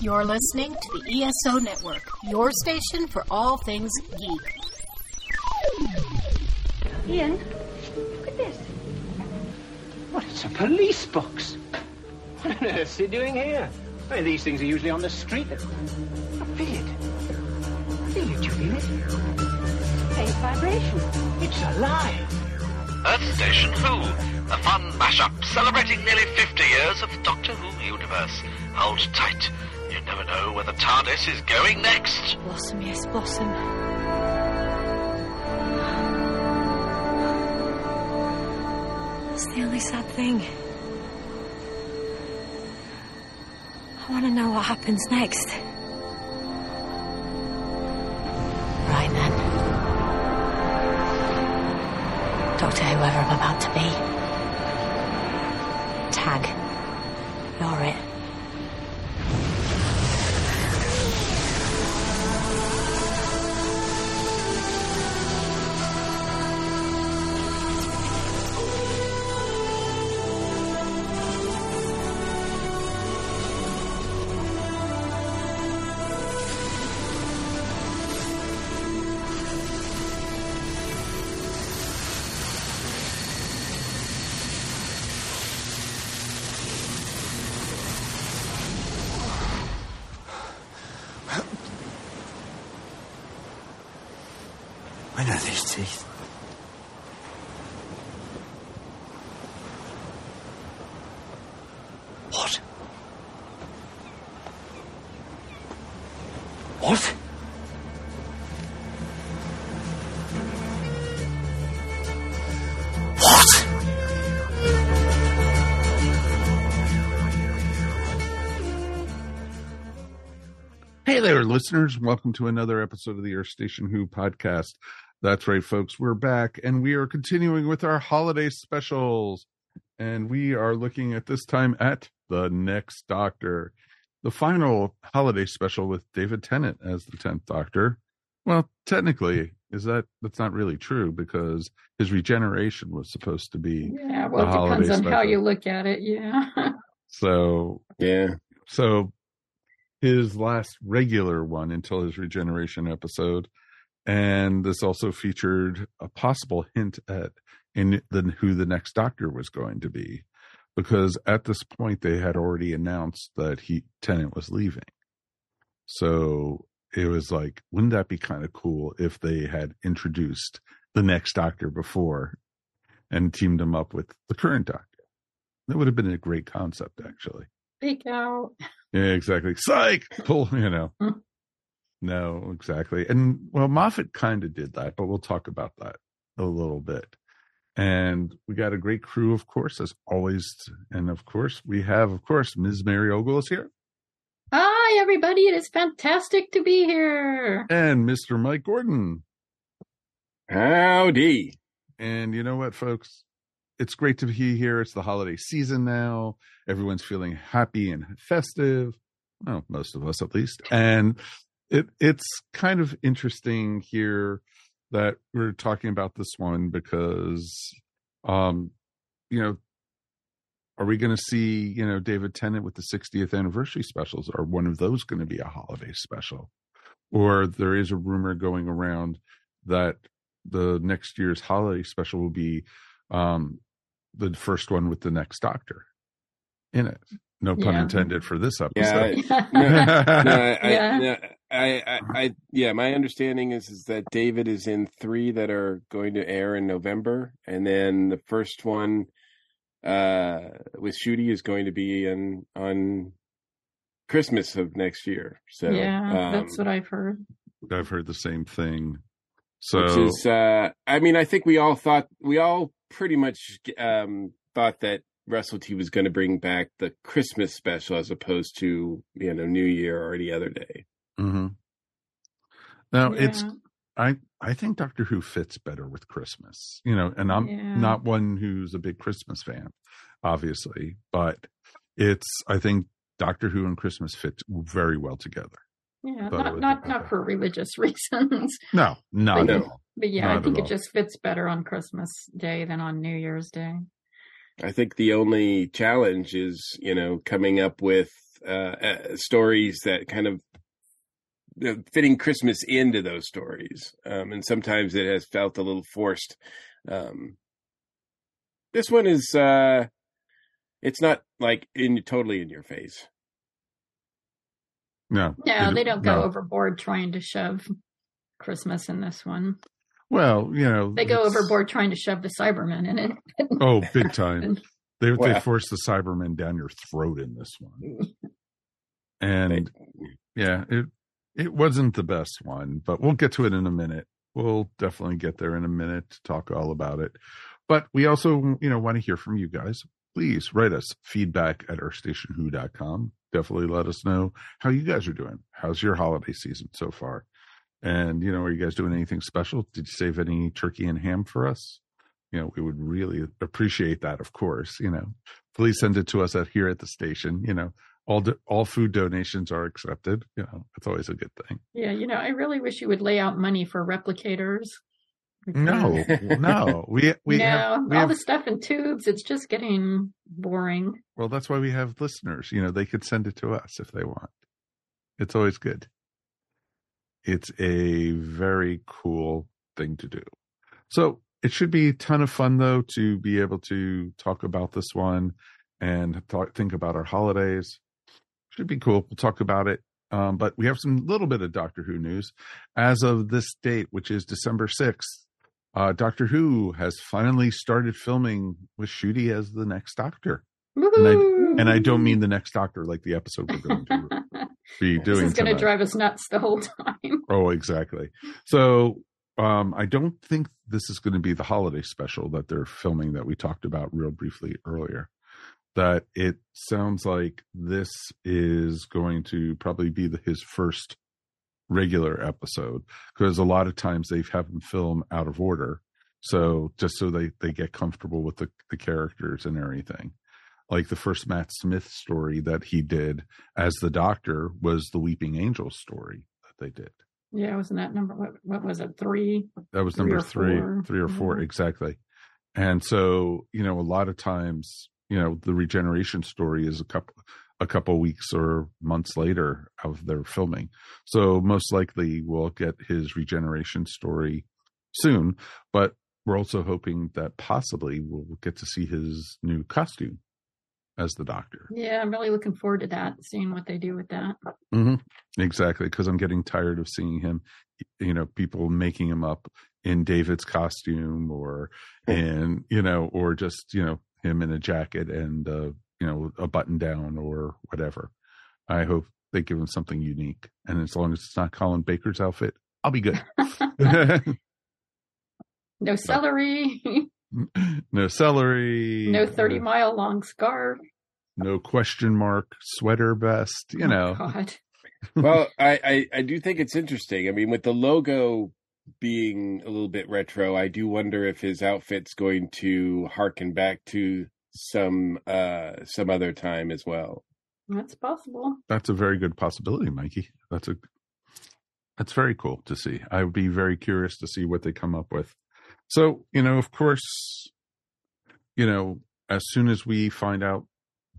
You're listening to the ESO Network, your station for all things geek. Ian, look at this. What, it's a police box. What on earth's he doing here? I mean, these things are usually on the street. I feel it. I Feel it, you feel it? Faint vibration. It's alive. Earth Station Who, a fun mashup celebrating nearly 50 years of the Doctor Who universe. Hold tight. You never know where the TARDIS is going next. Blossom, yes, blossom. That's the only sad thing. I want to know what happens next. There, listeners. Welcome to another episode of the Earth Station Who podcast. That's right, folks. We're back and we are continuing with our holiday specials. And we are looking at this time at The Next Doctor, the final holiday special with David Tennant as the 10th Doctor. Well, technically, is that that's not really true because his regeneration was supposed to be Yeah, well, the it depends holiday on how you look at it. Yeah. so Yeah. so his last regular one until his regeneration episode. And this also featured a possible hint at in the who the next doctor was going to be because at this point they had already announced that he Tennant was leaving. So it was like wouldn't that be kind of cool if they had introduced the next doctor before and teamed him up with the current doctor? That would have been a great concept actually Speak out. yeah, exactly. Psych. Pull, you know. No, exactly. And well, Moffat kind of did that, but we'll talk about that a little bit. And we got a great crew, of course, as always. And of course, we have, of course, Ms. Mary Ogle is here Hi, everybody. It is fantastic to be here. and Mr. Mike Gordon. Howdy. And you know what, folks? It's great to be here. It's the holiday season now. Everyone's feeling happy and festive. Well, most of us at least. And it it's kind of interesting here that we're talking about this one because um you know are we going to see you know david tennant with the 60th anniversary specials are one of those going to be a holiday special or there is a rumor going around that the next year's holiday special will be um the first one with the next doctor in it no pun Yeah. intended for this Yeah. episode I- no, no, I, Yeah. no, I, I, I, yeah, my understanding is is that David is in three that are going to air in November, and then the first one uh, with Ncuti is going to be in on Christmas of next year. So yeah, that's um, what I've heard. i've heard the same thing so which is uh i mean i think we all thought we all pretty much um thought that russell t was going to bring back the christmas special as opposed to you know new year or any other day hmm now it's I I think Doctor Who fits better with Christmas, you know, and I'm Yeah. not one who's a big Christmas fan, obviously, but it's I think Doctor Who and Christmas fit very well together. Yeah, Thought not not not for religious reasons, No, not But at all. but yeah, Not I at think all. it just fits better on Christmas Day than on New Year's Day. i think the only challenge is you know coming up with uh, uh, stories that kind of uh, fitting Christmas into those stories, um, and sometimes it has felt a little forced. Um, this one is uh, it's not like in totally in your face. No, No, it- they don't go no. overboard trying to shove Christmas in this one. Well, you know, They go it's- overboard trying to shove the Cybermen in it. Oh, big time. They they force the Cybermen down your throat in this one, and yeah, it it wasn't the best one, but we'll get to it in a minute. We'll definitely get there in a minute to talk all about it. But we also, you know, want to hear from you guys. Please write us feedback at earthstationwho.com. Definitely let us know how you guys are doing. How's your holiday season so far? And, you know, are you guys doing anything special? Did you save any turkey and ham for us? You know, we would really appreciate that, of course. You know, please send it to us at here at the station. You know, all do, all food donations are accepted. You know, it's always a good thing. Yeah, you know, I really wish you would lay out money for replicators. No, no, we we no, have, we all have the stuff in tubes, it's just getting boring. well. That's why we have listeners. You know, they could send it to us if they want. It's always good. It's a very cool thing to do. So it should be a ton of fun though to be able to talk about this one and talk, think about our holidays. Should be cool. We'll talk about it. Um, but we have some little bit of Doctor Who news. As of this date, which is December 6th, uh, Doctor Who has finally started filming with Ncuti as the next Doctor. And I, and I don't mean the next Doctor like the episode we're going to be doing. this is going to drive us nuts the whole time. Oh, exactly. So um, I don't think this is going to be the holiday special that they're filming that we talked about real briefly earlier. That it sounds like this is going to probably be the, his first regular episode because a lot of times they've have him film out of order. So just so they, they get comfortable with the, the characters and everything. Like the first Matt Smith story that he did as the doctor was the Weeping Angel story that they did. Yeah, wasn't that number? What, what was it? Three? That was Three number three, four. three or four, Yeah. exactly. And so, you know, a lot of times, you know, the regeneration story is a couple, a couple weeks or months later of their filming. So most likely we'll get his regeneration story soon, but we're also hoping that possibly we'll get to see his new costume as the doctor. Yeah, I'm really looking forward to that, seeing what they do with that. hmm Exactly, because I'm getting tired of seeing him, you know, people making him up in David's costume or in, you know, or just, you know, him in a jacket and, uh, you know, a button down or whatever. I hope they give him something unique. And as long as it's not Colin Baker's outfit, I'll be good. No celery, no uh, celery. no 30 mile long scarf. No question mark sweater vest, you Oh, know. God. well, I, I I do think it's interesting. I mean, with the logo being a little bit retro, I do wonder if his outfit's going to harken back to some uh some other time as well. That's possible. that's a very good possibility, Mikey. That's a that's very cool to see. I would be very curious to see what they come up with. So, you know, of course, you know, as soon as we find out,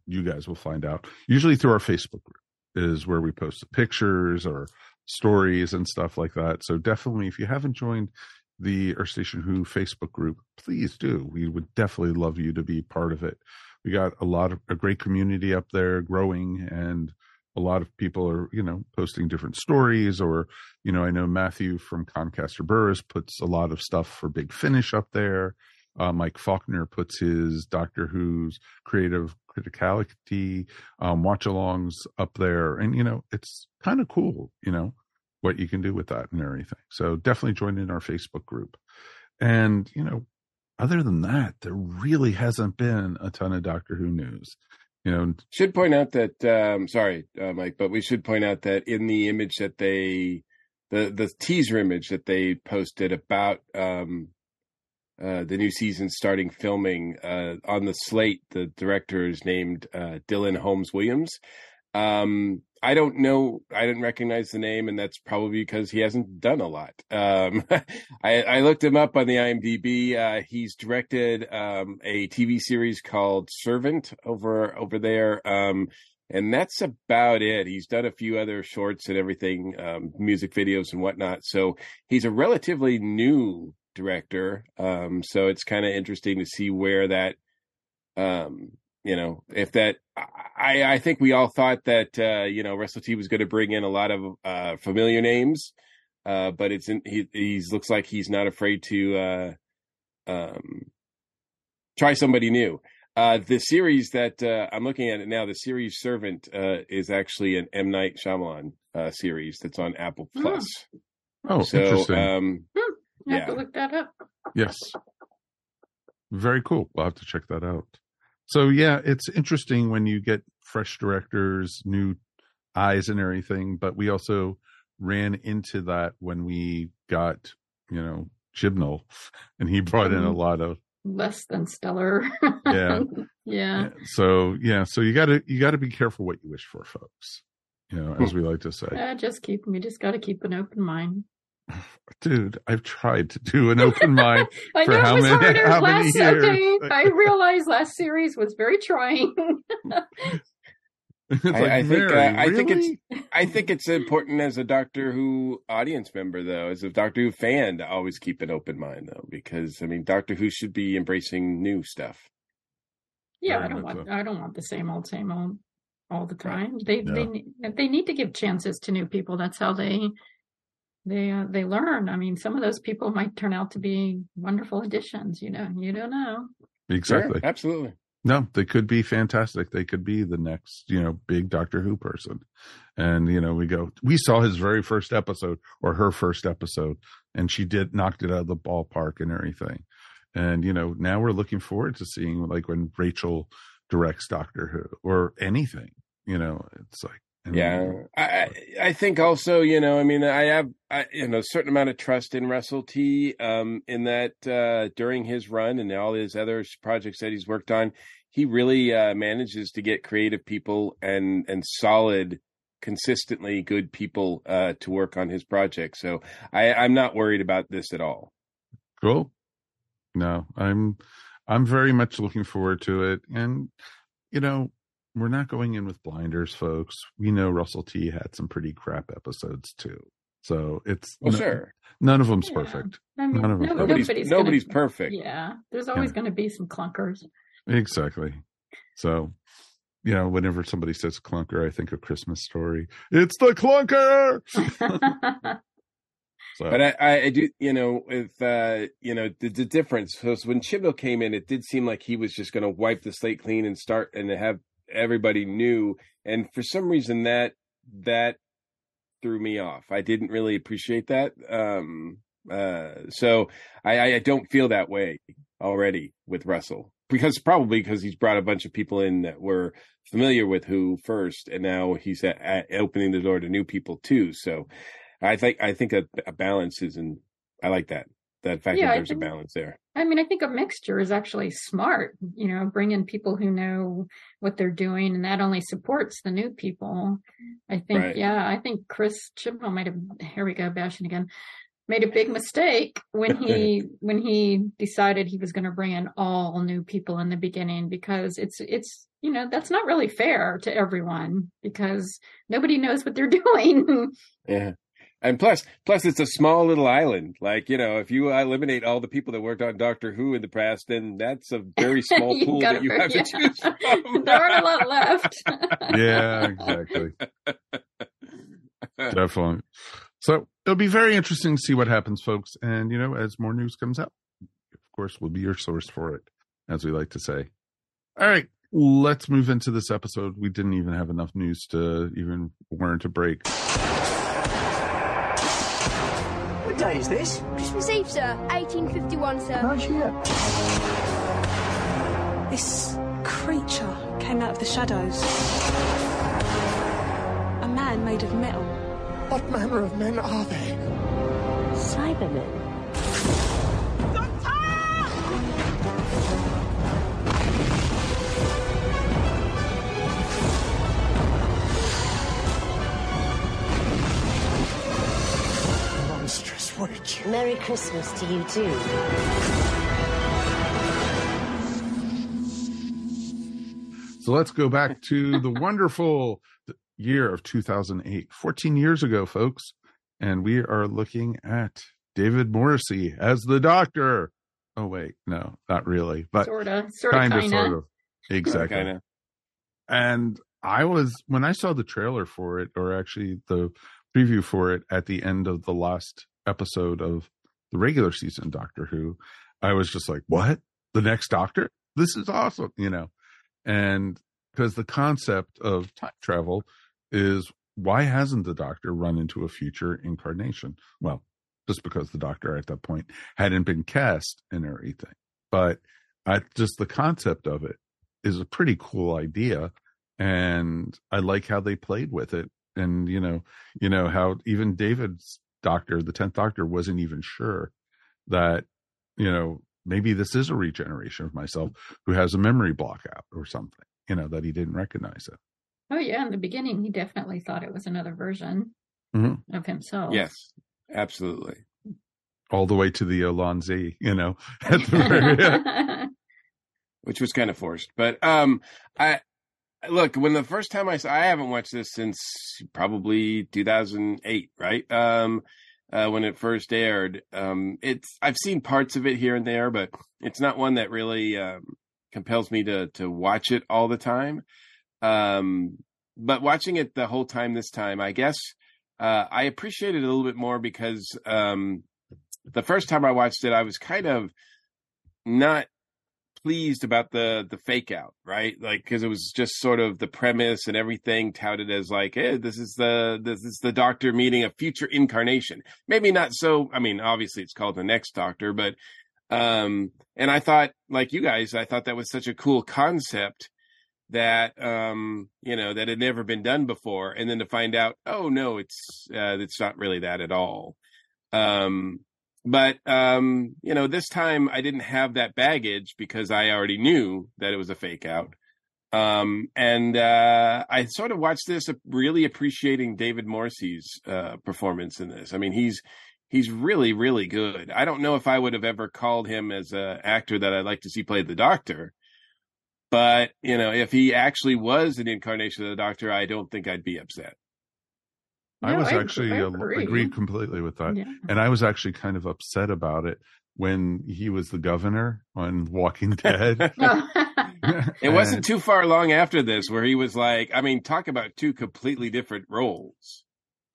you guys will find out. Usually through our Facebook group is where we post the pictures or stories and stuff like that. So definitely if you haven't joined the Earth Station Who Facebook group, please do. We would definitely love you to be part of it. We got a lot of a great community up there growing and a lot of people are, you know, posting different stories or, you know, I know Matthew from Comcaster Burris puts a lot of stuff for Big Finish up there. Uh, Mike Faulkner puts his Doctor Who's creative criticality um, watch alongs up there. And, you know, it's kind of cool, you know, what you can do with that and everything. So definitely join in our Facebook group. And, you know, other than that, there really hasn't been a ton of Doctor Who news. You know, Should point out that um sorry, uh, Mike, but we should point out that in the image that they the the teaser image that they posted about um uh the new season starting filming uh on the slate the director is named uh Dylan Holmes Williams. Um I don't know I didn't recognize the name and that's probably because he hasn't done a lot. Um I I looked him up on the IMDb. Uh he's directed um a TV series called Servant over over there. Um and that's about it. He's done a few other shorts and everything, um, music videos and whatnot. So he's a relatively new director. Um, so it's kind of interesting to see where that, um, you know, if that, I, I think we all thought that, uh, you know, Russell T was going to bring in a lot of, uh, familiar names. Uh, but it's in, he, he's looks like he's not afraid to, uh, um, try somebody new. Uh, the series that uh, I'm looking at it now, the series Servant, uh, is actually an M Night Shyamalan uh, series that's on Apple Hmm. Plus. Oh, so, interesting. um, I have Yeah. to look that up. Yes. Very cool. We'll have to check that out. So yeah, it's interesting when you get fresh directors, new eyes and everything, but we also ran into that when we got, you know, Chibnall and he brought in a Mhm. lot of Less than stellar. Yeah. yeah. so yeah, so you gotta you gotta be careful what you wish for, folks. You know, as we like to say. Uh, just keep. We just got to keep an open mind. Dude, I've tried to do an open mind I For know how it was many- harder how many last. years? Okay, I realized last series was very trying. It's I- like, I think, uh, Mary, I think it's- I think it's important as a Doctor Who audience member, though, as a Doctor Who fan, to always keep an open mind, though, because I mean, Doctor Who should be embracing new stuff. yeah, Very I don't want. so. I don't want the same old, same old all the time. They Yeah. they they need to give chances to new people. That's how they they uh, they learn. I mean, some of those people might turn out to be wonderful additions. You know, you don't know. exactly. Sure, absolutely. No, they could be fantastic. They could be the next, you know, big Doctor Who person. And, you know, we go, we saw his very first episode or her first episode, and she did knocked it out of the ballpark and everything. And, you know, now we're looking forward to seeing like when Rachel directs Doctor Who or anything, you know, it's like, I mean, Yeah, I I- think also you know I mean I have I, you know a certain amount of trust in Russell T. Um, in that uh, during his run and all his other projects that he's worked on, he really uh, manages to get creative people and and solid, consistently good people uh, to work on his project. So I, I'm not worried about this at all. Cool. No, I'm I'm very much looking forward to it. And you know, we're not going in with blinders, folks. We know Russell T had some pretty crap episodes too. So it's Well, no- sure, none of them's Yeah. perfect. I mean, None of them. no- nobody's nobody's nobody's, gonna, perfect. Yeah, there's always Yeah. going to be some clunkers. Exactly. So you know, whenever somebody says clunker, I think of Christmas story. It's the clunker. So But I, I, I do, you know, with uh, you know, the, the difference was when Chibnall came in, it did seem like he was just going to wipe the slate clean and start and have everybody knew. And for some reason, that that threw me off. I didn't really appreciate that. Um, uh, so I, I- don't feel that way already with Russell because probably because he's brought a bunch of people in that were familiar with who first, and now he's at, at opening the door to new people too. So I think I think a, a balance is in. I like that that fact Yeah, that there's a balance there. I mean, I think a mixture is actually smart. You know, bring in people who know what they're doing, and that only supports the new people. I think, Right. yeah, I think Chris Chibnall might have. Here we go, bashing again. Made a big mistake when he when he decided he was going to bring in all new people in the beginning because it's it's you know that's not really fair to everyone because nobody knows what they're doing. Yeah. And plus, plus, it's a small little island. Like you know, if you eliminate all the people that worked on Doctor Who in the past, then that's a very small pool gotta- that you have yeah. to choose from. there aren't a lot left. yeah, exactly. Definitely. So it'll be very interesting to see what happens, folks. And you know, as more news comes out, of course, we'll be your source for it, as we like to say. All right, let's move into this episode. We didn't even have enough news to even warrant a break. What day is this? Christmas Eve, sir. 1851, sir. Nice year. This creature came out of the shadows. A man made of metal. What manner of men are they? Cybermen. Merry Christmas to you too. So let's go back to the wonderful year of 2008, 14 years ago, folks. And we are looking at David Morrissey as the doctor. Oh, wait, no, not really, but sort of, sort of, kind of, kinda. sort of. Exactly. Kinda. And I was, when I saw the trailer for it, or actually the preview for it at the end of the last episode of the regular season Doctor Who, I was just like, what? The next Doctor? This is awesome, you know? And because the concept of time travel is why hasn't the Doctor run into a future incarnation? Well, just because the Doctor at that point hadn't been cast and everything. But I just the concept of it is a pretty cool idea. And I like how they played with it. And, you know, you know, how even David's doctor, the 10th doctor, wasn't even sure that, you know, maybe this is a regeneration of myself who has a memory block out or something, you know, that he didn't recognize it. Oh yeah, in the beginning, he definitely thought it was another version Mhm. of himself. Yes, absolutely. All the way to the Allons-y, you know, at the very which was kind of forced. But um, I look when the first time I saw, I haven't watched this since probably 2008, right? Um, uh, when it first aired. Um, it's I've seen parts of it here and there, but it's not one that really um, compels me to to watch it all the time. Um, but watching it the whole time this time, I guess uh, I appreciate it a little bit more because um, the first time I watched it, I was kind of not pleased about the the fake out, right? Like because it was just sort of the premise and everything touted as like, hey, this is the this is the Doctor meeting a future incarnation. Maybe not so. I mean, obviously it's called the Next Doctor, but um, and I thought like you guys, I thought that was such a cool concept that um you know that had never been done before and then to find out oh no it's uh it's not really that at all um but um you know this time i didn't have that baggage because i already knew that it was a fake out. Um and uh i sort of watched this really appreciating david morrissey's uh performance in this. I mean he's he's really really good. I don't know if i would have ever called him as an actor that i'd like to see play the doctor but you know if he actually was an incarnation of the doctor i don't think i'd be upset I was I- actually I uh, agree. agreed completely with that. Yeah. And I was actually kind of upset about it when he was the governor on Walking Dead. it wasn't too far long after this where he was like i mean talk about two completely different roles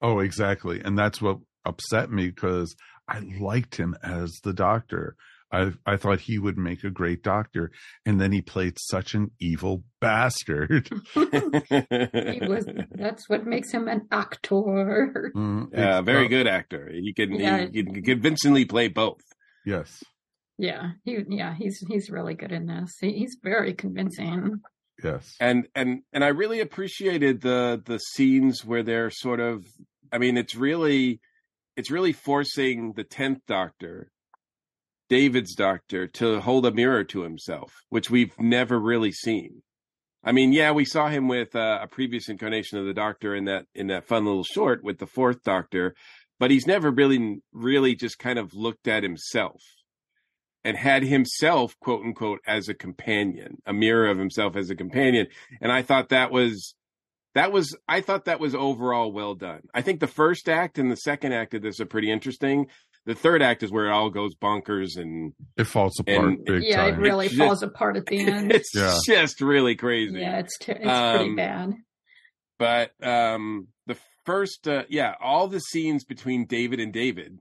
Oh, exactly. And that's what upset me because I liked him as the doctor. I I thought he would make a great doctor, and then he played such an evil bastard. he was. That's what makes him an actor. Mm, yeah very uh, good actor he can Yeah. he can convincingly play both Yes, Yeah, he. Yeah, he's he's really good in this. He, he's very convincing. yes. and and and i really appreciated the the scenes where they're sort of i mean it's really it's really forcing the 10th doctor david's doctor to hold a mirror to himself which we've never really seen. I mean yeah we saw him with uh, a previous incarnation of the doctor in that in that fun little short with the fourth doctor but he's never really really just kind of looked at himself and had himself quote unquote as a companion a mirror of himself as a companion. And i thought that was that was i thought that was overall well done. I think the first act and the second act of this are pretty interesting the third act is where it all goes bonkers and It falls apart And- big yeah, time. it really It's falls apart at the end. it's Yeah. just really crazy yeah, it's ter- it's pretty Um, bad. but um the first uh, yeah all the scenes between david and david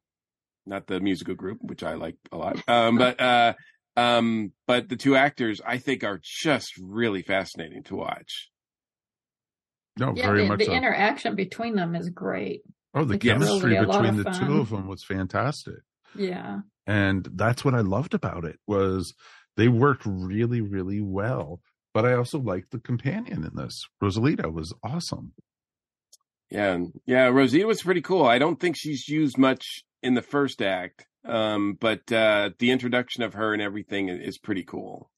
not the musical group which i like a lot um but uh um but the two actors i think are just really fascinating to watch no, Yeah, very the, much the so. interaction between them is great. Oh, the it's chemistry really between the fun. two of them was fantastic. Yeah, and that's what I loved about it was they worked really, really well. But I also liked the companion in this. Rosalita was awesome. Yeah, yeah. Rosita was pretty cool. I don't think she's used much in the first act, um, but uh, the introduction of her and everything is pretty cool.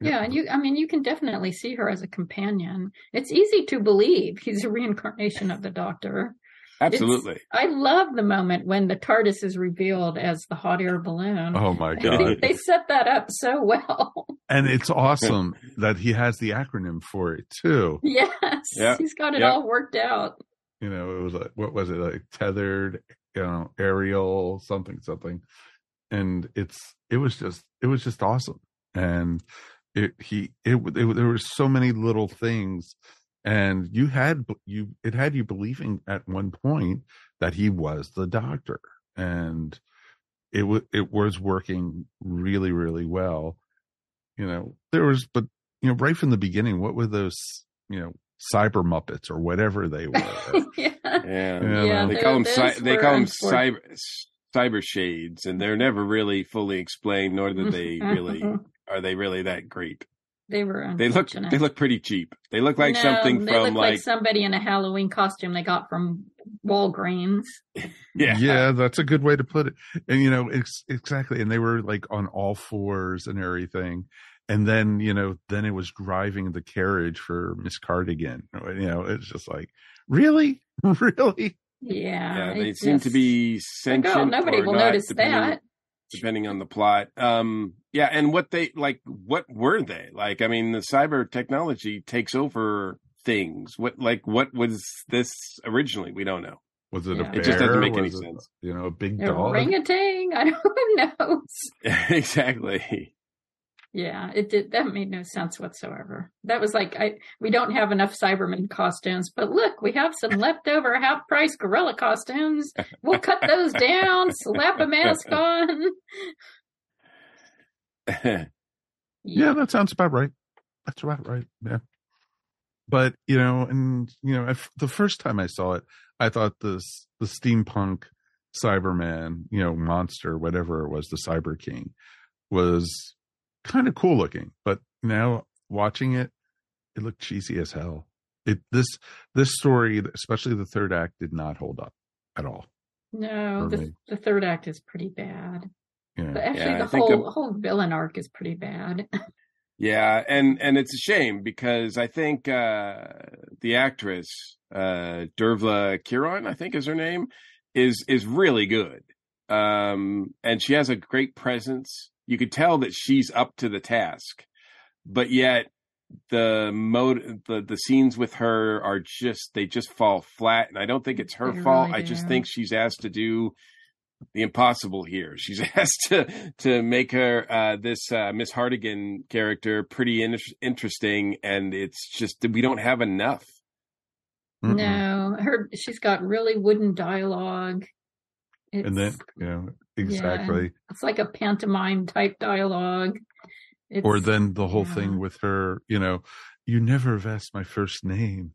Yeah, and you. I mean, you can definitely see her as a companion. It's easy to believe he's a reincarnation of the Doctor. Absolutely. I love the moment when the TARDIS is revealed as the hot air balloon. Oh my god! think they set that up so well. and it's awesome that he has the acronym for it too. yes, Yep. he's got it Yep. all worked out. You know, it was like what was it like tethered, you know, aerial, something, something, and it's it was just it was just awesome, and it he it, it there were so many little things, and you had you it had you believing at one point that he was the doctor, and it was it was working really really well. You know, there was but you know right from the beginning, what were those you know cyber muppets or whatever they were? yeah. Yeah. Yeah, Yeah, they they're- call them those cy- they call them cyber cyber shades, and they're never really fully explained, nor do they really are they really that great. They were They look they look pretty cheap. They look like No, something they from look like, somebody in a Halloween costume they got from Walgreens. yeah yeah that's a good way to put it and you know it's exactly and they were like on all fours and everything and then you know then it was driving the carriage for miss Hartigan you know it's just like really really Yeah, yeah they it seem to just- be Like, oh, nobody or will not, notice that. Depending on the plot um yeah and what they like what were they like i mean the cyber technology takes over things what like what was this originally we don't know was it Yeah. a bear It just doesn't make any it, sense. you know a big dog. Ring A dog Orangutan? I don't know. exactly Yeah, it did. That made no sense whatsoever. That was like, I we don't have enough Cyberman costumes, but look, we have some leftover half price gorilla costumes. We'll cut those down, slap a mask on. yeah that sounds about right that's about right yeah but you know and you know I, the first time i saw it i thought this the steampunk cyberman you know monster whatever it was the cyber king was kind of cool looking but now watching it it looked cheesy as hell it this this story especially the third act did not hold up at all No, the, me. the third act is pretty bad. yeah But actually, Yeah, the think whole of- whole villain arc is pretty bad. Yeah, and and it's a shame because I think uh the actress uh Dervla Kirwan, I think is her name, is is really good. Um and she has a great presence. You could tell that she's up to the task. But yet the mode the the scenes with her are just they just fall flat and I don't think it's her They fault. really I just think she's asked to do the impossible here. She's asked to to make her uh, this uh, Miss Hartigan character pretty in- interesting, and it's just we don't have enough. Mm-mm. No, her she's got really wooden dialogue. It's, and then you know exactly it's like a pantomime type dialogue. It's, or then the whole yeah. thing with her you know you never have asked my first name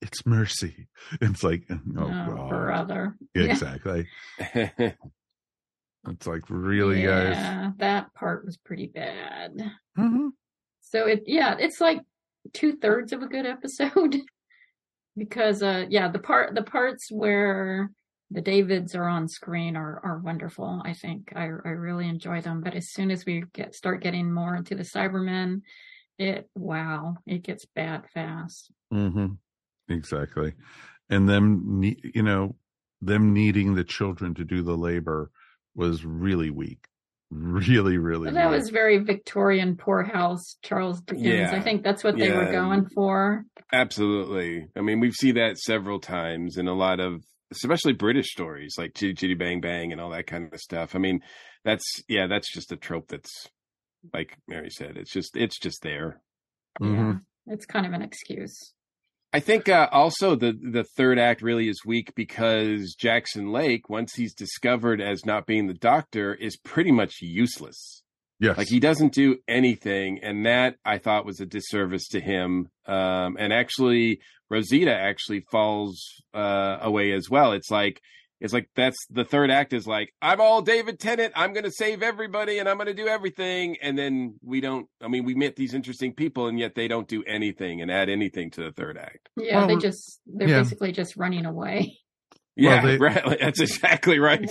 it's mercy it's like oh, oh, god brother. Yeah, exactly it's like really guys yeah, that part was pretty bad. Mhm. So it yeah, it's like two thirds of a good episode. because uh yeah, the part the parts where the Davids are on screen are are wonderful. I think I I really enjoy them. But as soon as we get start getting more into the Cybermen, it wow, it gets bad fast. Mm-hmm. exactly and them you know them needing the children to do the labor was really weak really really But that weak. was very Victorian poorhouse Charles Dickens. Yeah. I think that's what they were going for. Absolutely. I mean, we've seen that several times in a lot of, especially British stories like Chitty Chitty Bang Bang and all that kind of stuff. I mean, that's yeah, that's just a trope that's like Mary said. It's just it's just there. Mhm. Yeah. It's kind of an excuse. I think uh, also the the third act really is weak because Jackson Lake, once he's discovered as not being the doctor, is pretty much useless. yes Like he doesn't do anything, and that I thought was a disservice to him. Um, and actually, Rosita actually falls uh, away as well. It's like it's like that's the third act is like I'm all David Tennant. I'm going to save everybody, and I'm going to do everything. And then we don't. I mean, we met these interesting people, and yet they don't do anything and add anything to the third act. Yeah, they just they're yeah. basically just running away. Yeah, they- right. That's exactly right.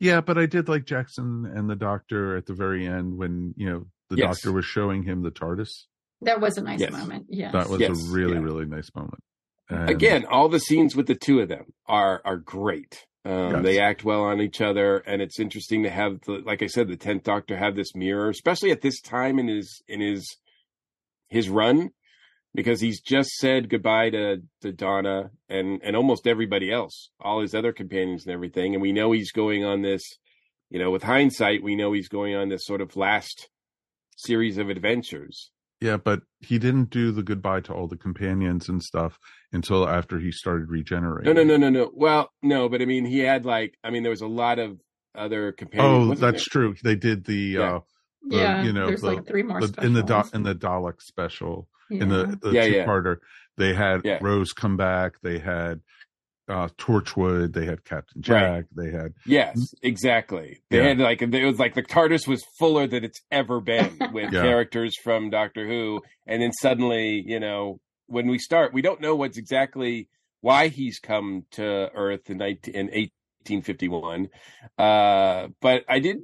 Yeah, but I did like Jackson and the doctor at the very end when, you know, the Yes. doctor was showing him the TARDIS. That was a nice Yes. moment. Yes. That was Yes, a really, yeah. really nice moment. And- Again, all the scenes with the two of them are are great. Um, Yes. They act well on each other, and it's interesting to have, the, like I said, the tenth Doctor have this mirror, especially at this time in his in his his run, because he's just said goodbye to to Donna and and almost everybody else, all his other companions and everything, and we know he's going on this. You know, with hindsight, we know he's going on this sort of last series of adventures. Yeah, but he didn't do the goodbye to all the companions and stuff until after he started regenerating. No, no, no, no, no. Well, no, but I mean, he had like, I mean, there was a lot of other companions. Oh, that's there? true. They did the Yeah. uh the, Yeah, you know, there's the, like three more the- in the do, in the Dalek special in the, the Yeah, two yeah. parter. They had Yeah. Rose come back. They had uh Torchwood. They had Captain Right. Jack. They had Yes, exactly. They Yeah. had like it was like the TARDIS was fuller than it's ever been with Yeah. characters from Doctor Who, and then suddenly, you know, when we start, we don't know what's exactly why he's come to Earth in 19, in 1851. Uh, but I did,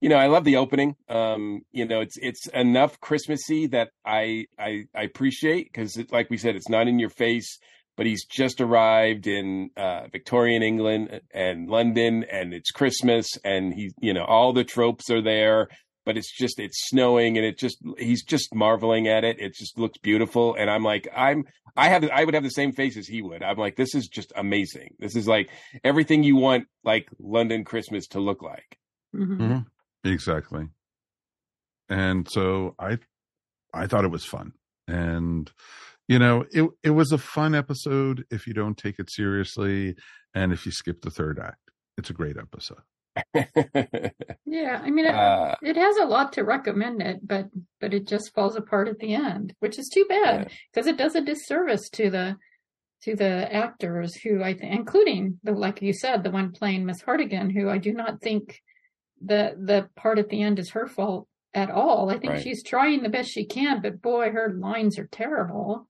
you know, I love the opening. Um, you know, it's it's enough Christmassy that I I, I appreciate because, like we said, it's not in your face but he's just arrived in uh, Victorian England and London, and it's Christmas, and he, you know, all the tropes are there, but it's just it's snowing, and it just he's just marveling at it. It just looks beautiful, and I'm like, I'm I have I would have the same face as he would. I'm like, this is just amazing. This is like everything you want like London Christmas to look like. Mhm. Mhm. exactly. And so I I thought it was fun. And you know, it it was a fun episode if you don't take it seriously and if you skip the third act. It's a great episode. Yeah, I mean, it, Uh, it has a lot to recommend it, but but it just falls apart at the end, which is too bad because it does a disservice to the to the actors who I think, including the like you said, the one playing Miss Hartigan, who I do not think the the part at the end is her fault at all. I think Right. she's trying the best she can, but boy, her lines are terrible.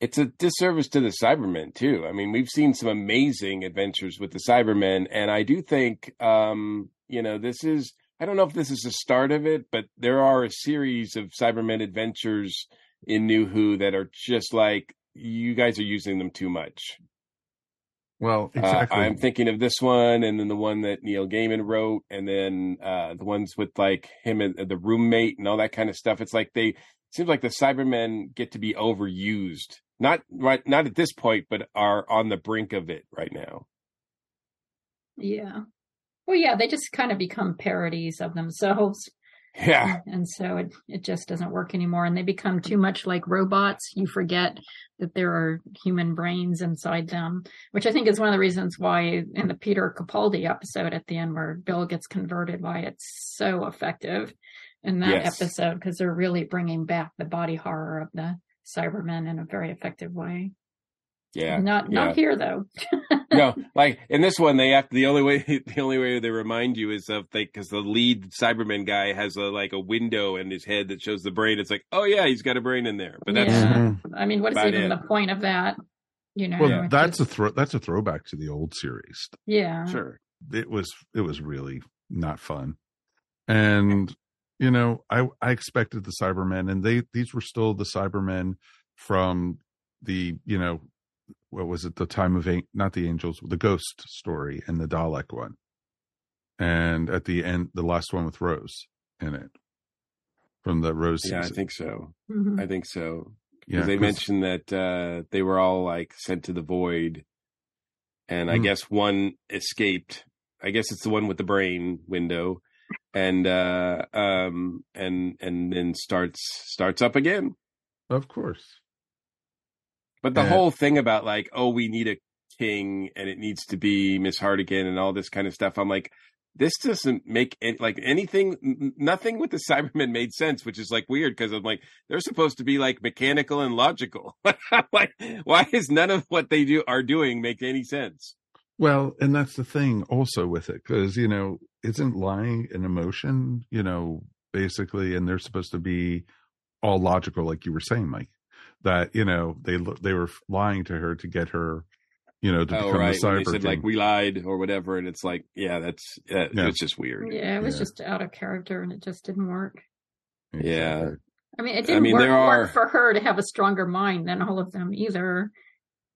It's a disservice to the Cybermen too. I mean, we've seen some amazing adventures with the Cybermen, and I do think, um, you know, this is. I don't know if this is the start of it, but there are a series of Cybermen adventures in New Who that are just like you guys are using them too much. Well, Uh, exactly. I'm thinking of this one, and then the one that Neil Gaiman wrote, and then uh, the ones with like him and the roommate and all that kind of stuff. It's like they seems like the Cybermen get to be overused. Not right, not at this point, but are on the brink of it right now. Yeah. Well, yeah, they just kind of become parodies of themselves. Yeah, and so it it just doesn't work anymore and they become too much like robots you forget that there are human brains inside them which i think is one of the reasons why in the peter capaldi episode at the end where bill gets converted why it's so effective in that Yes. episode because they're really bringing back the body horror of the cybermen in a very effective way yeah. not yeah. not here though no, like in this one, they have the only way the only way they remind you is of like because the lead Cyberman guy has a like a window in his head that shows the brain. It's like, oh yeah, he's got a brain in there, but that's yeah mm-hmm. i mean what is even it. the point of that you know well, It's that's just- a throw that's a throwback to the old series. yeah sure. it was it was really not fun and you know i i expected the cybermen and they these were still the cybermen from the you know what was it the time of An- not the angels the ghost story and the dalek one and at the end the last one with rose in it from the rose Yeah, I think so. Mhm. I think so. yeah Because they 'cause- mentioned that uh, they were all like sent to the void, and I Hmm. guess one escaped. I guess it's the one with the brain window, and uh, um, and and then starts starts up again. of course But the Yeah. whole thing about like, oh, we need a king, and it needs to be Miss Hartigan, and all this kind of stuff. I'm like. This doesn't make any, like anything. Nothing with the Cybermen made sense, which is like weird because I'm like they're supposed to be like mechanical and logical. like, why is none of what they do are doing make any sense? Well, and that's the thing also with it, because, you know, isn't lying an emotion, you know, basically, and they're supposed to be all logical, like you were saying, Mike, that, you know, they, they were lying to her to get her, you know, to Oh, become right. the cyber they said like we lied or whatever, and it's like, yeah, that's uh, Yeah. it's just weird. Yeah, it was Yeah. just out of character and it just didn't work. Yeah. I mean, it didn't mean, work, there are- work for her to have a stronger mind than all of them either.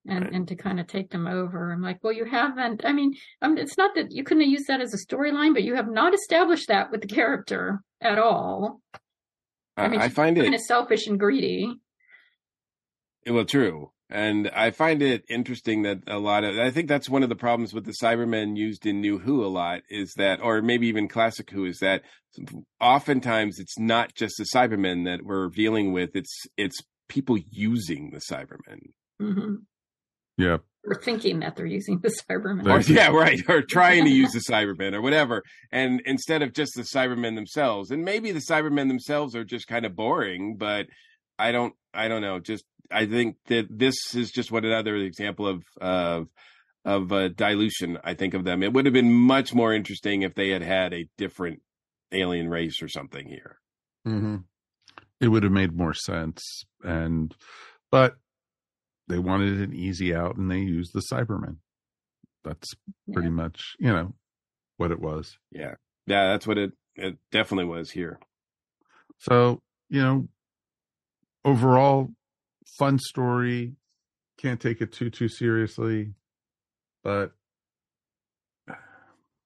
And Right. and to kind of take them over. I'm like, well, you haven't. I mean, um, it's not that you couldn't have used that as a storyline, but you have not established that with the character at all. I, mean, I find it kind of selfish and greedy. Well, true. And I find it interesting that a lot of, I think that's one of the problems with the Cybermen used in New Who a lot is that, or maybe even Classic Who, is that oftentimes it's not just the Cybermen that we're dealing with. It's, it's people using the Cybermen. hmm Yeah. Or thinking that they're using the Cybermen. Or, yeah, right. Or trying to use the Cybermen or whatever. And instead of just the Cybermen themselves. And maybe the Cybermen themselves are just kind of boring, but I don't, I don't know. Just, I think that this is just what another example of, of, of uh, dilution, I think of them. It would have been much more interesting if they had had a different alien race or something here. hmm It would have made more sense. And, but they wanted an easy out and they used the Cybermen. That's pretty Yeah. much, you know, what it was. Yeah. Yeah. That's what it, it definitely was here. So, you know, overall, fun story. Can't take it too, too seriously, but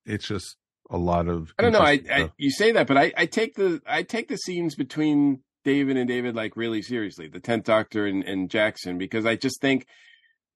it's just a lot of. I don't know. I, I you say that, but I, I take the I take the scenes between David and David like really seriously, the Tenth Doctor and, and Jackson, because I just think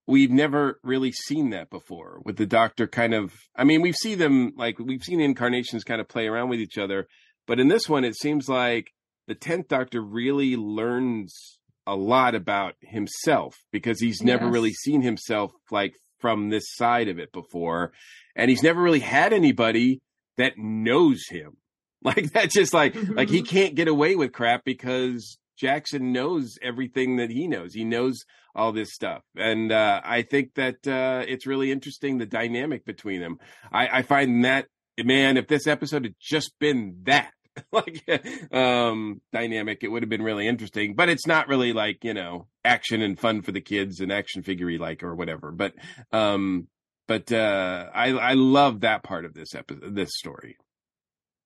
we've never really seen that before with the Doctor kind of. I mean, we've seen them like we've seen incarnations kind of play around with each other, but in this one, it seems like the Tenth Doctor really learns a lot about himself because he's never Yes. really seen himself like from this side of it before, and he's never really had anybody that knows him. Like that's just like like he can't get away with crap because Jackson knows everything that he knows. He knows all this stuff. And uh I think that uh it's really interesting the dynamic between them. I, I find that man, if this episode had just been that like um dynamic, it would have been really interesting. But it's not really like, you know, action and fun for the kids and action figure like or whatever. But um but uh I I love that part of this episode this story.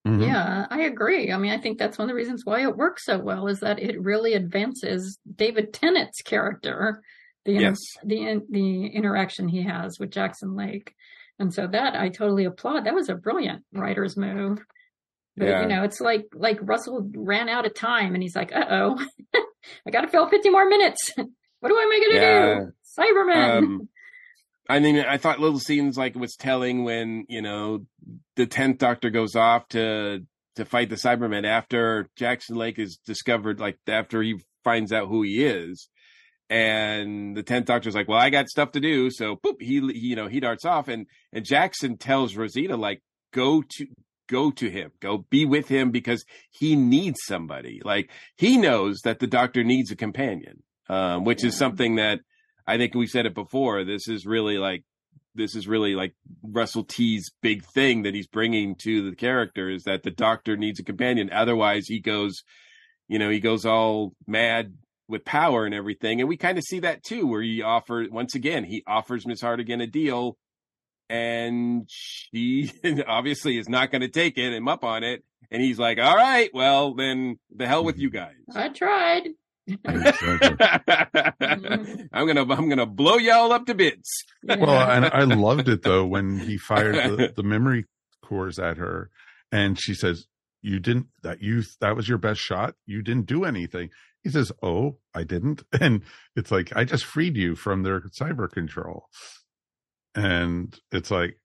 Mhm. Yeah, I agree. I mean, I think that's one of the reasons why it works so well is that it really advances David Tennant's character, the Yes. the the interaction he has with Jackson Lake, and so that I totally applaud. That was a brilliant writer's move. But Yeah. you know, it's like like Russell ran out of time, and he's like, "Uh oh, I got to fill fifty more minutes. what am I going to Yeah. do? Cyberman." Um, I mean, I thought little scenes like it was telling when you know the tenth Doctor goes off to to fight the Cybermen after Jackson Lake is discovered, like after he finds out who he is, and the tenth Doctor's like, "Well, I got stuff to do," so boop, he, he you know he darts off, and and Jackson tells Rosita like, "Go to." Go to him, go be with him because he needs somebody. Like he knows that the doctor needs a companion, um, which is something that I think we said it before. This is really like this is really like Russell T's big thing that he's bringing to the character is that the doctor needs a companion. Otherwise, he goes, you know, he goes all mad with power and everything. And we kind of see that too, where he offers once again he offers Miss Hartigan a deal, and she obviously is not going to take it and up on it. And he's like, "All right, well then, the hell with you guys." I tried. Exactly. I'm gonna I'm gonna blow y'all up to bits. Well, and I loved it though when he fired the, the memory cores at her, and she says, "You didn't that you that was your best shot. You didn't do anything." He says, "Oh, I didn't," and it's like I just freed you from their cyber control, and it's like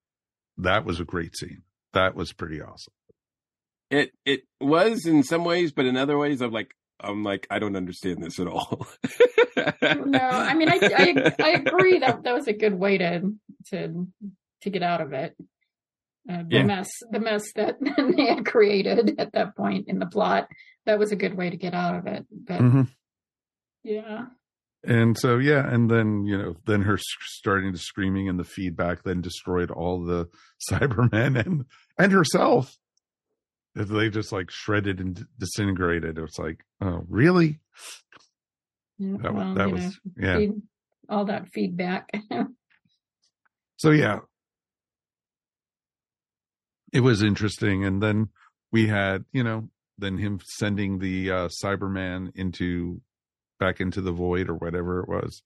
that was a great scene. That was pretty awesome. It it was in some ways, but in other ways, I'm like I'm like I don't understand this at all. no, I mean, I, I I agree that that was a good way to to to get out of it. Uh, the Yeah. mess, the mess that they had created at that point in the plot. That was a good way to get out of it. But Mhm. yeah, And so, yeah, and then you know, then her starting to screaming and the feedback then destroyed all the Cybermen and and herself. They just like shredded and disintegrated. It was like, oh, really? yeah That was well, that was know, yeah. feed- all that feedback. So yeah, it was interesting. And then we had, you know, then him sending the uh, Cyberman into back into the void or whatever it was.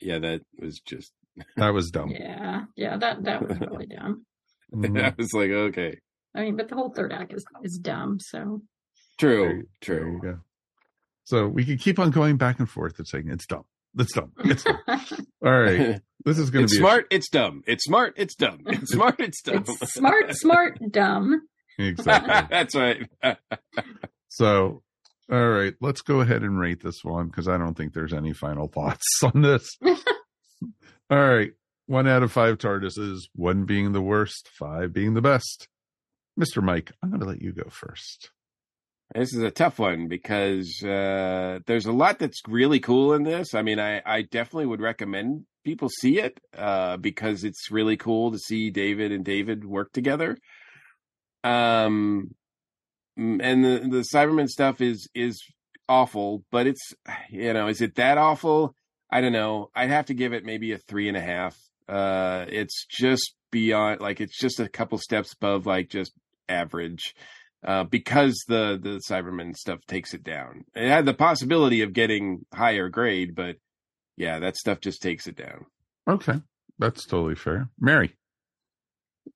yeah, that was just That was dumb. Yeah, yeah, that that was really dumb. I Mhm. was like, okay, I mean, but the whole third act is is dumb. So true, There you true. go. So we can keep on going back and forth and saying it's dumb. It's dumb. It's dumb. All right. This is going to be a- smart. It's dumb. It's smart. It's dumb. It's smart. It's dumb. it's smart, smart, dumb. exactly. That's right. So, all right, let's go ahead and rate this one because I don't think there's any final thoughts on this. all right, one out of five TARDISes, one being the worst, five being the best. Mr. Mike, I'm going to let you go first. This is a tough one because uh, there's a lot that's really cool in this. I mean, I, I definitely would recommend people see it uh, because it's really cool to see David and David work together. Um, and the the Cyberman stuff is is awful, but it's you know, is it that awful? I don't know. I'd have to give it maybe a three and a half. Uh, it's just beyond like it's just a couple steps above like just average uh, because the the Cyberman stuff takes it down. It had the possibility of getting higher grade, but yeah, that stuff just takes it down. Okay, that's totally fair. Mary,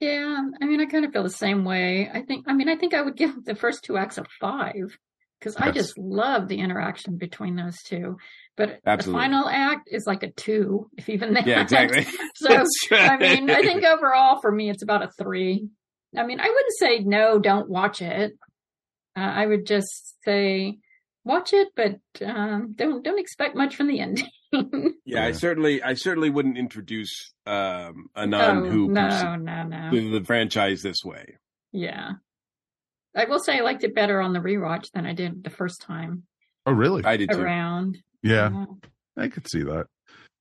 Yeah, I mean, I kind of feel the same way. I think, I mean, I think I would give the first two acts a five because I just love the interaction between those two. But Absolutely. the final act is like a two, if even that. Yeah, exactly. so, right. I mean, I think overall for me, it's about a three. I mean, I wouldn't say no, don't watch it. Uh, I would just say watch it, but um, don't don't expect much from the ending. Yeah, I certainly, I certainly wouldn't introduce um, a non-who no, no, no. to the franchise this way. Yeah. I will say I liked it better on the rewatch than I did the first time oh really? I did too. around. yeah, I could see that.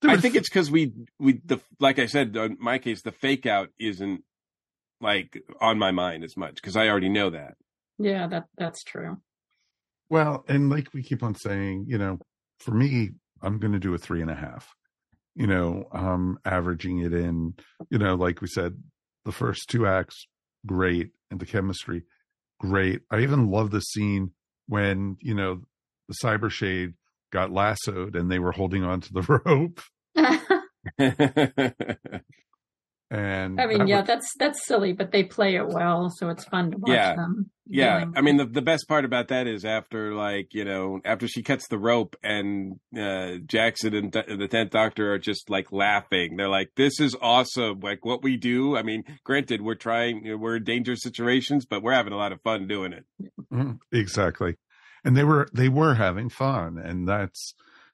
There I was- think it's because we we the like I said in my case the fake out isn't like on my mind as much because I already know that. Yeah, that that's true. Well, and like we keep on saying, you know, for me, I'm going to do a three and a half. You know, um, averaging it in, you know, like we said, the first two acts, great, and the chemistry, great. I even love the scene when you know the cyber shade got lassoed and they were holding on to the rope. And I mean, that yeah, was- that's that's silly, but they play it well, so it's fun to watch Yeah. them. Yeah, doing I mean the the best part about that is after like you know after she cuts the rope and uh Jackson and D- the tenth Doctor are just like laughing. They're like, "This is awesome! Like what we do." I mean, granted, we're trying, you know, we're in dangerous situations, but we're having a lot of fun doing it. Mhm, exactly and they were they were having fun and that's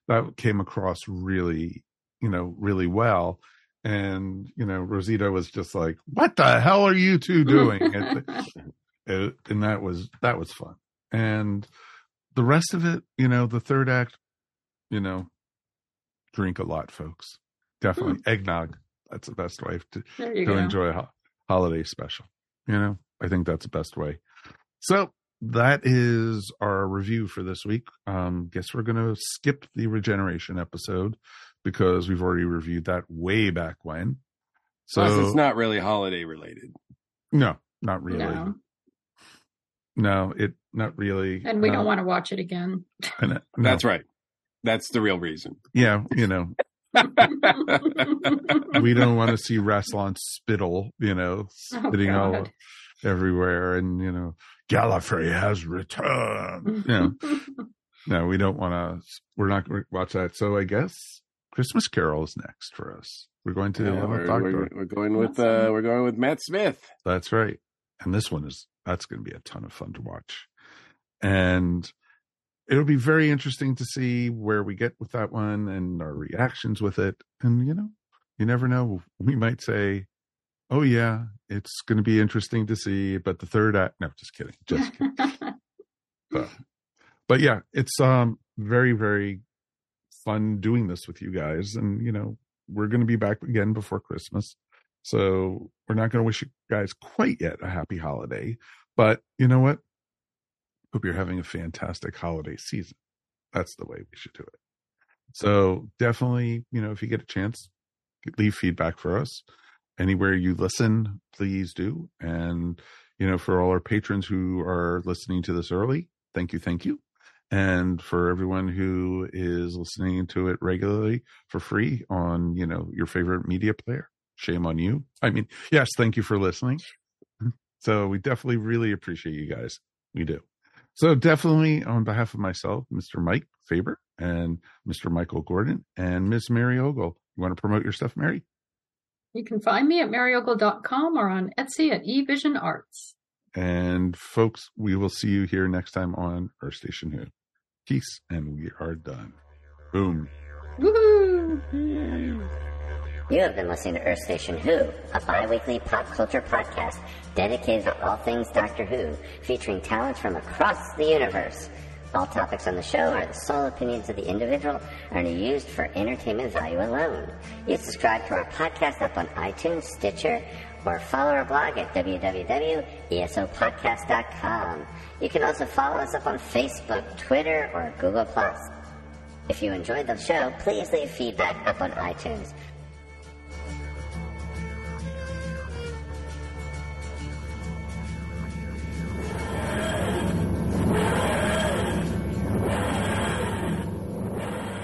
that came across really you know really well and you know rosita was just like what the hell are you two doing and, it- and that was that was fun and the rest of it you know the third act you know drink a lot folks definitely eggnog that's the best way to to go. enjoy a ho- holiday special. You know, I think that's the best way. So that is our review for this week. Um, guess we're going to skip the regeneration episode because we've already reviewed that way back when. So Plus, it's not really holiday related. no, not really. No, No, it not really. and we Uh, don't want to watch it again. and, uh, no. That's right. That's the real reason. Yeah, you know, we don't want to see Rassilon spittle, you know, Oh, spitting all everywhere, and you know, Gallifrey has returned. You know, no, we don't want to. We're not going to watch that. So I guess Christmas Carol is next for us. We're going to the Yeah, 11th we're, Doctor. we're, we're going with uh, we're going with Matt Smith. That's right. And this one is that's going to be a ton of fun to watch. And it'll be very interesting to see where we get with that one and our reactions with it. And you know, you never know. We might say, "Oh yeah, it's going to be interesting to see," but the third act no, just kidding. Just kidding. but, but yeah, it's um very very fun doing this with you guys and you know, we're going to be back again before Christmas. So we're not going to wish you guys quite yet a happy holiday, but you know what? Hope you're having a fantastic holiday season. That's the way we should do it. So definitely, you know, if you get a chance, leave feedback for us. Anywhere you listen, please do. And, you know, for all our patrons who are listening to this early, thank you, thank you. And for everyone who is listening to it regularly for free on, you know, your favorite media player, shame on you. I mean, yes, thank you for listening. So we definitely really appreciate you guys. We do. So definitely on behalf of myself, Mr. Mike Faber and Mr. Michael Gordon and Miss Mary Ogle. You want to promote your stuff, Mary? You can find me at maryogle.com or on Etsy at eVision Arts. And folks, we will see you here next time on Earth Station Who. Peace, and we are done. Boom. Woohoo! You have been listening to Earth Station Who, a bi-weekly pop culture podcast dedicated to all things Doctor Who, featuring talents from across the universe. All topics on the show are the sole opinions of the individual and are used for entertainment value alone. You subscribe to our podcast up on iTunes, Stitcher, or follow our blog at www.esopodcast.com. You can also follow us up on Facebook, Twitter, or Google+. If you enjoyed the show, please leave feedback up on iTunes.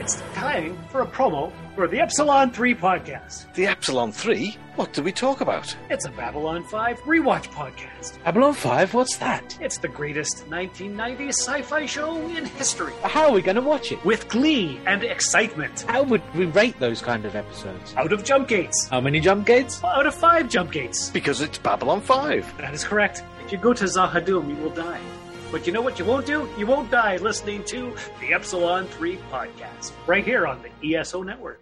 It's time for a promo for the Epsilon 3 podcast. The Epsilon 3? What do we talk about? It's a Babylon 5 rewatch podcast. Babylon 5? What's that? It's the greatest 1990s sci fi show in history. How are we going to watch it? With glee and excitement. How would we rate those kind of episodes? Out of jump gates. How many jump gates? Out of five jump gates. Because it's Babylon 5. That is correct. If you go to Z'ha'dum, you will die. But you know what you won't do? You won't die listening to the Epsilon 3 podcast, right here on the ESO network.